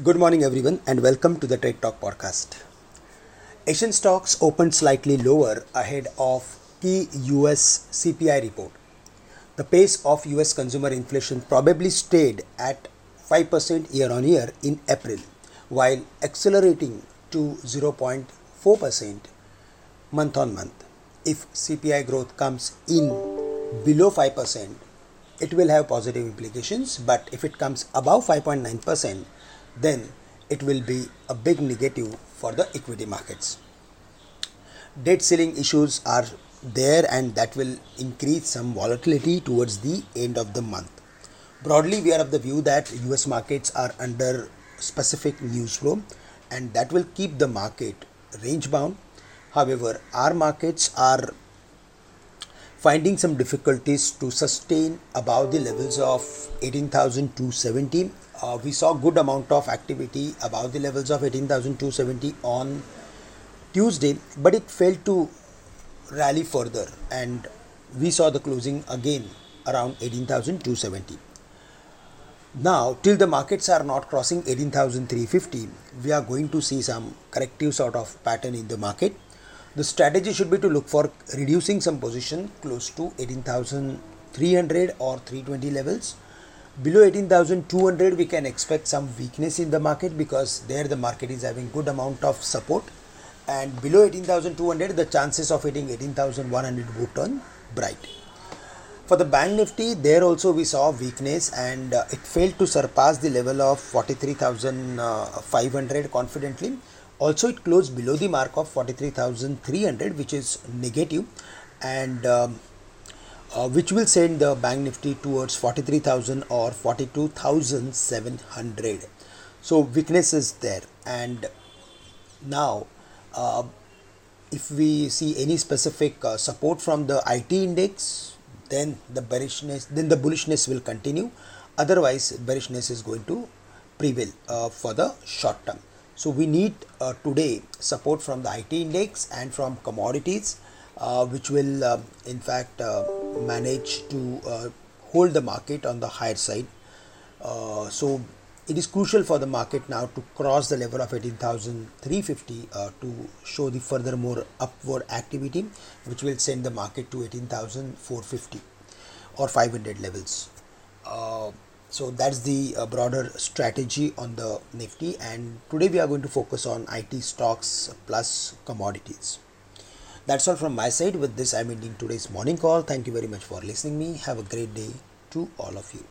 Good morning, everyone, and welcome to the Trade Talk podcast. Asian stocks opened slightly lower ahead of key US CPI report. The pace of US consumer inflation probably stayed at 5% year on year in April, while accelerating to 0.4% month on month. If CPI growth comes in below 5%, it will have positive implications, but if it comes above 5.9%, then it will be a big negative for the equity markets. Debt ceiling issues are there and that will increase some volatility towards the end of the month. Broadly, we are of the view that US markets are under specific news flow and that will keep the market range bound. However, our markets are finding some difficulties to sustain above the levels of 18,270 uh, we saw good amount of activity above the levels of 18,270 on Tuesday, but it failed to rally further, and we saw the closing again around 18,270. Now, till the markets are not crossing 18,350, we are going to see some corrective sort of pattern in the market. The strategy should be to look for reducing some position close to 18,300 or 320 levels below 18200 we can expect some weakness in the market because there the market is having good amount of support. And below 18200 the chances of hitting 18100 would turn bright. For the bank nifty there also we saw weakness and uh, it failed to surpass the level of 43500 confidently. Also it closed below the mark of 43300 which is negative. And um, uh, which will send the bank nifty towards 43000 or 42700 so weakness is there. And now uh, if we see any specific uh, support from the IT index then the bearishness then the bullishness will continue. Otherwise bearishness is going to prevail uh, for the short term. So we need uh, today support from the IT index and from commodities which will uh, in fact uh, manage to uh, hold the market on the higher side. Uh, so it is crucial for the market now to cross the level of 18,350 uh, to show the further more upward activity, which will send the market to 18,450 or 500 levels. so that's the broader strategy on the Nifty, and today we are going to focus on IT stocks plus commodities. That's all from my side. With this, I'm ending today's morning call. Thank you very much for listening me. Have a great day to all of you.